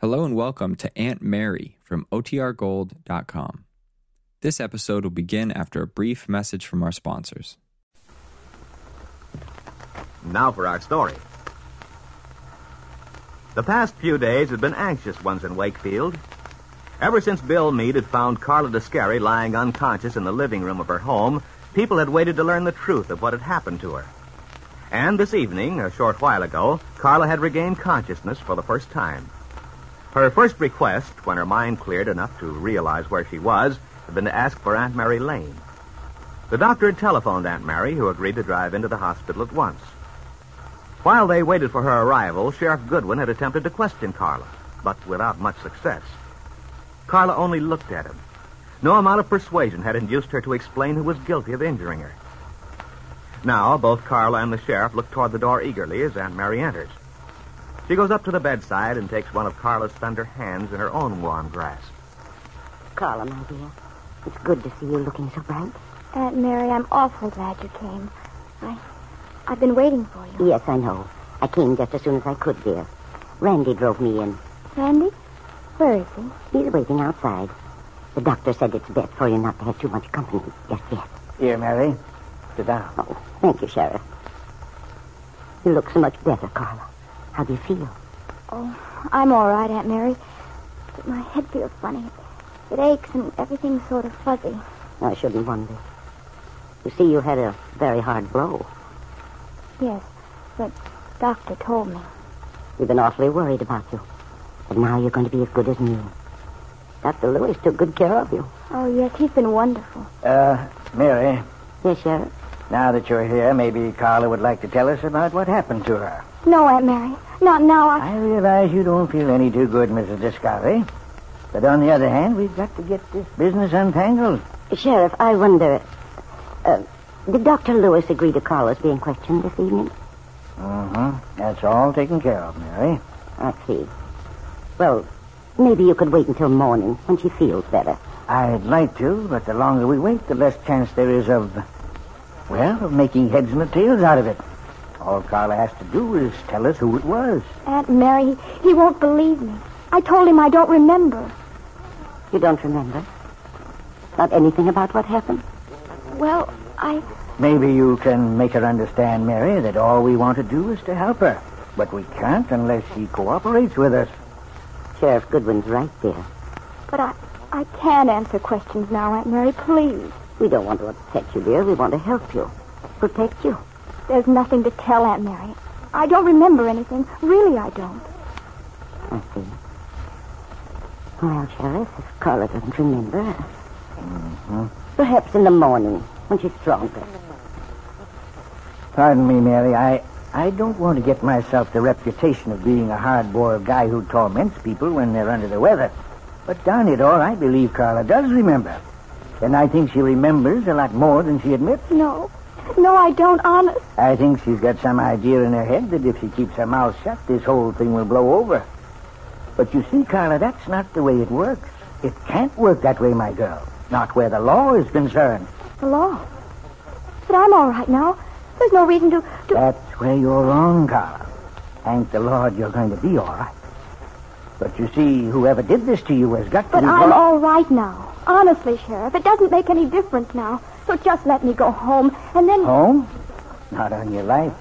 Hello and welcome to Aunt Mary from OTRGold.com. This episode will begin after a brief message from our sponsors. Now for our story. The past few days had been anxious ones in Wakefield. Ever since Bill Meade had found Carla Descari lying unconscious in the living room of her home, people had waited to learn the truth of what had happened to her. And this evening, a short while ago, Carla had regained consciousness for the first time. Her first request, when her mind cleared enough to realize where she was, had been to ask for Aunt Mary Lane. The doctor had telephoned Aunt Mary, who agreed to drive into the hospital at once. While they waited for her arrival, Sheriff Goodwin had attempted to question Carla, but without much success. Carla only looked at him. No amount of persuasion had induced her to explain who was guilty of injuring her. Now, both Carla and the sheriff looked toward the door eagerly as Aunt Mary enters. She goes up to the bedside and takes one of Carla's slender hands in her own warm grasp. Carla, my dear, it's good to see you looking so bright. Aunt Mary, I'm awfully glad you came. I, I've been waiting for you. Yes, I know. I came just as soon as I could, dear. Randy drove me in. Randy? Where is he? He's waiting outside. The doctor said it's best for you not to have too much company just yet. Here, Mary. Sit down. Oh, thank you, Sheriff. You look so much better, Carla. How do you feel? Oh, I'm all right, Aunt Mary. But my head feels funny. It aches and everything's sort of fuzzy. I shouldn't wonder. You see, you had a very hard blow. Yes, but doctor told me. We've been awfully worried about you. But now you're going to be as good as new. Dr. Lewis took good care of you. Oh, yes, he's been wonderful. Uh, Mary, Yes, Sheriff? now that you're here, maybe Carla would like to tell us about what happened to her. No, Aunt Mary. Not now. I... I realize you don't feel any too good, Mrs. Descari. But on the other hand, we've got to get this business untangled. Sheriff, I wonder. Uh, did Dr. Lewis agree to Carla's being questioned this evening? Mm-hmm. That's all taken care of, Mary. I see. Well, maybe you could wait until morning when she feels better. I'd like to, but the longer we wait, the less chance there is of, well, of making heads and tails out of it. All Carla has to do is tell us who it was. Aunt Mary, he, he won't believe me. I told him I don't remember. You don't remember? Not anything about what happened? Well, I... Maybe you can make her understand, Mary, that all we want to do is to help her. But we can't unless she cooperates with us. Sheriff Goodwin's right there. But I... I can't answer questions now, Aunt Mary. Please. We don't want to upset you, dear. We want to help you. Protect you. There's nothing to tell, Aunt Mary. I don't remember anything. Really, I don't. I see. Well, Sheriff, if Carla doesn't remember, Mm-hmm. perhaps in the morning when she's stronger. Pardon me, Mary. I, I don't want to get myself the reputation of being a hard-boiled guy who torments people when they're under the weather. But darn it all, I believe Carla does remember. And I think she remembers a lot more than she admits. No. No, I don't, honest. I think she's got some idea in her head that if she keeps her mouth shut, this whole thing will blow over. But you see, Carla, that's not the way it works. It can't work that way, my girl. Not where the law is concerned. The law. But I'm all right now. There's no reason to... to... That's where you're wrong, Carla. Thank the Lord you're going to be all right. But you see, whoever did this to you has got to But be I'm all right now. Honestly, Sheriff, it doesn't make any difference now. So just let me go home, and then... Home? Not on your life.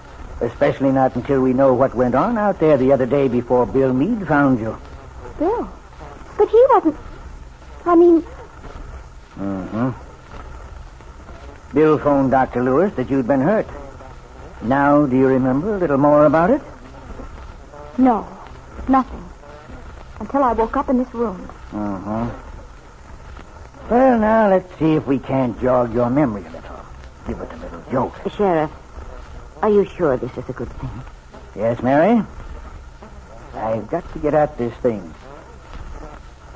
Especially not until we know what went on out there the other day before Bill Meade found you. Bill. But he wasn't... I mean, Mm-hmm. Bill phoned Dr. Lewis that you'd been hurt. Now, do you remember a little more about it? no. Nothing. Until I woke up in this room. Mm-hmm. Well, now, let's see if we can't jog your memory a little. Give it a little jolt. Sheriff, are you sure this is a good thing? Yes, Mary? I've got to get at this thing.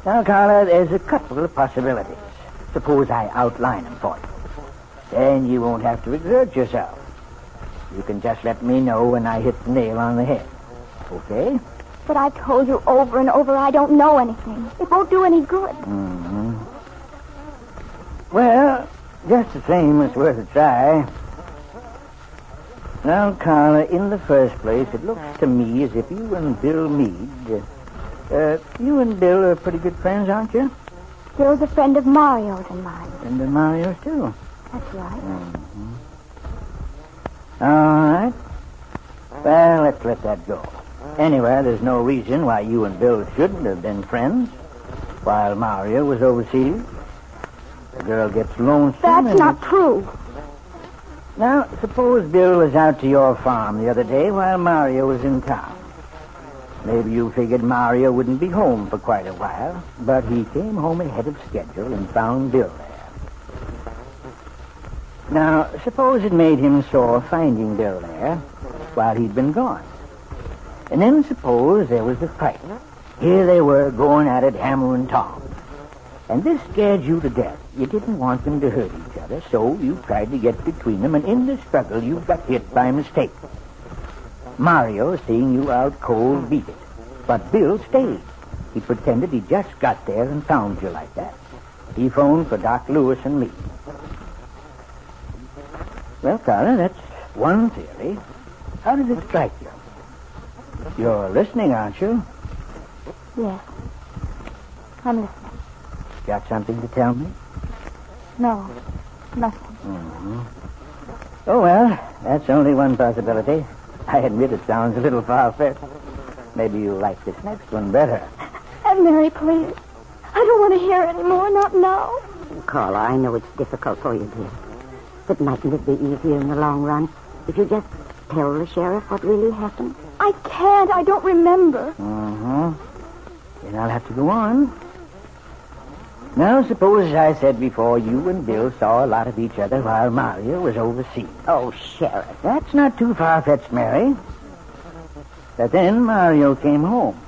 Now, Carla, there's a couple of possibilities. Suppose I outline them for you. Then you won't have to exert yourself. You can just let me know when I hit the nail on the head. Okay? But I've told you over and over I don't know anything. It won't do any good. Mm-hmm. Well, just the same, it's worth a try. Now, Carla, in the first place, it looks to me as if you and Bill Meade uh, you and Bill are pretty good friends, aren't you? Bill's a friend of Mario's and mine. And the Mario's, too. That's right. All right. Well, let's let that go. Anyway, there's no reason why you and Bill shouldn't have been friends while Mario was overseas. The girl gets lonesome. That's and- not true. Now, suppose Bill was out to your farm the other day while Mario was in town. Maybe you figured Mario wouldn't be home for quite a while, but he came home ahead of schedule and found Bill there. Now, suppose it made him sore finding Bill there while he'd been gone. And then suppose there was a fight. Here they were going at it hammer and tongs. And this scared you to death. You didn't want them to hurt each other, so you tried to get between them, and in the struggle you got hit by mistake. Mario, seeing you out cold, beat it. But Bill stayed. He pretended he just got there and found you like that. He phoned for Doc Lewis and me. Well, Carla, that's one theory. How does it strike you? You're listening, aren't you? Yes. I'm listening. Got something to tell me? No, nothing. Oh, well, that's only one possibility. I admit it sounds a little far-fetched. Maybe you'll like this next one better. Aunt Mary, please. I don't want to hear any more, not now. Carla, I know it's difficult for you, dear. But mightn't it be easier in the long run if you just tell the sheriff what really happened? I can't. I don't remember. Uh-huh. Then I'll have to go on. Now, suppose, as I said before, you and Bill saw a lot of each other while Mario was overseas. Oh, Sheriff. That's not too far-fetched, Mary. But then Mario came home.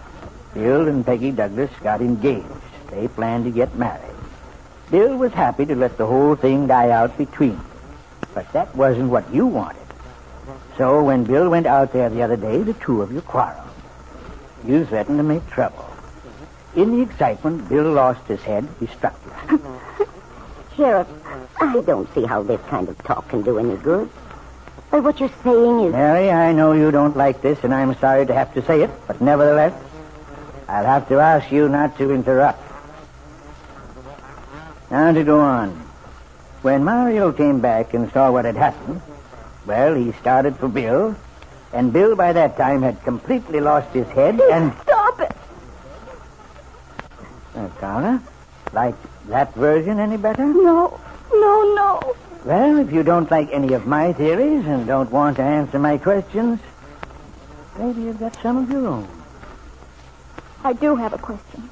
Bill and Peggy Douglas got engaged. They planned to get married. Bill was happy to let the whole thing die out between them. But that wasn't what you wanted. So when Bill went out there the other day, the two of you quarreled. You threatened to make trouble. In the excitement, Bill lost his head. He struck you. Sheriff, I don't see how this kind of talk can do any good. But what you're saying is... Mary, I know you don't like this, and I'm sorry to have to say it, but nevertheless, I'll have to ask you not to interrupt. Now to go on. When Mario came back and saw what had happened, well, he started for Bill, and Bill by that time had completely lost his head, and... Stop like that version any better? No, no, no. Well, if you don't like any of my theories and don't want to answer my questions, maybe you've got some of your own. I do have a question.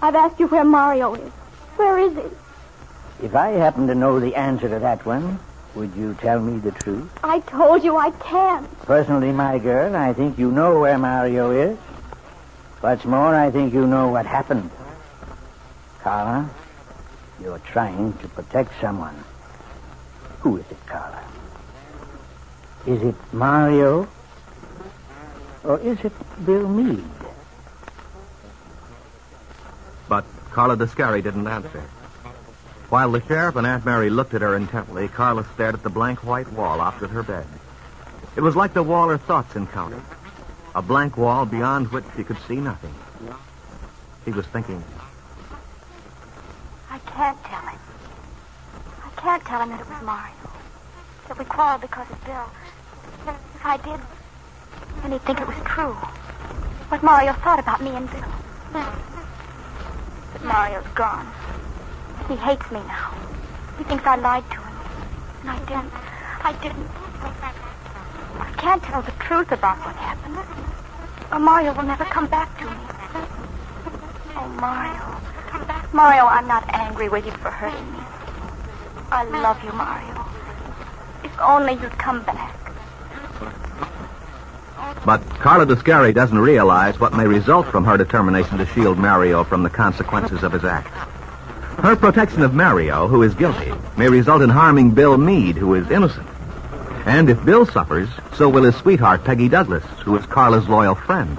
I've asked you where Mario is. Where is he? If I happen to know the answer to that one, would you tell me the truth? I told you I can't. Personally, my girl, I think you know where Mario is. What's more, I think you know what happened. Carla, you're trying to protect someone. Who is it, Carla? Is it Mario? Or is it Bill Meade? But Carla Descari didn't answer. While the sheriff and Aunt Mary looked at her intently, Carla stared at the blank white wall opposite her bed. It was like the wall her thoughts encountered. A blank wall beyond which she could see nothing. He was thinking, I can't tell him. I can't tell him that it was Mario. That we quarreled because of Bill. If I did, then he'd think it was true. What Mario thought about me and Bill. But Mario's gone. He hates me now. He thinks I lied to him. And I didn't. I didn't. I can't tell the truth about what happened. Or Mario will never come back to me. Oh, Mario. Mario, I'm not angry with you for hurting me. I love you, Mario. If only you'd come back. But Carla Descari doesn't realize what may result from her determination to shield Mario from the consequences of his act. Her protection of Mario, who is guilty, may result in harming Bill Meade, who is innocent. And if Bill suffers, so will his sweetheart, Peggy Douglas, who is Carla's loyal friend.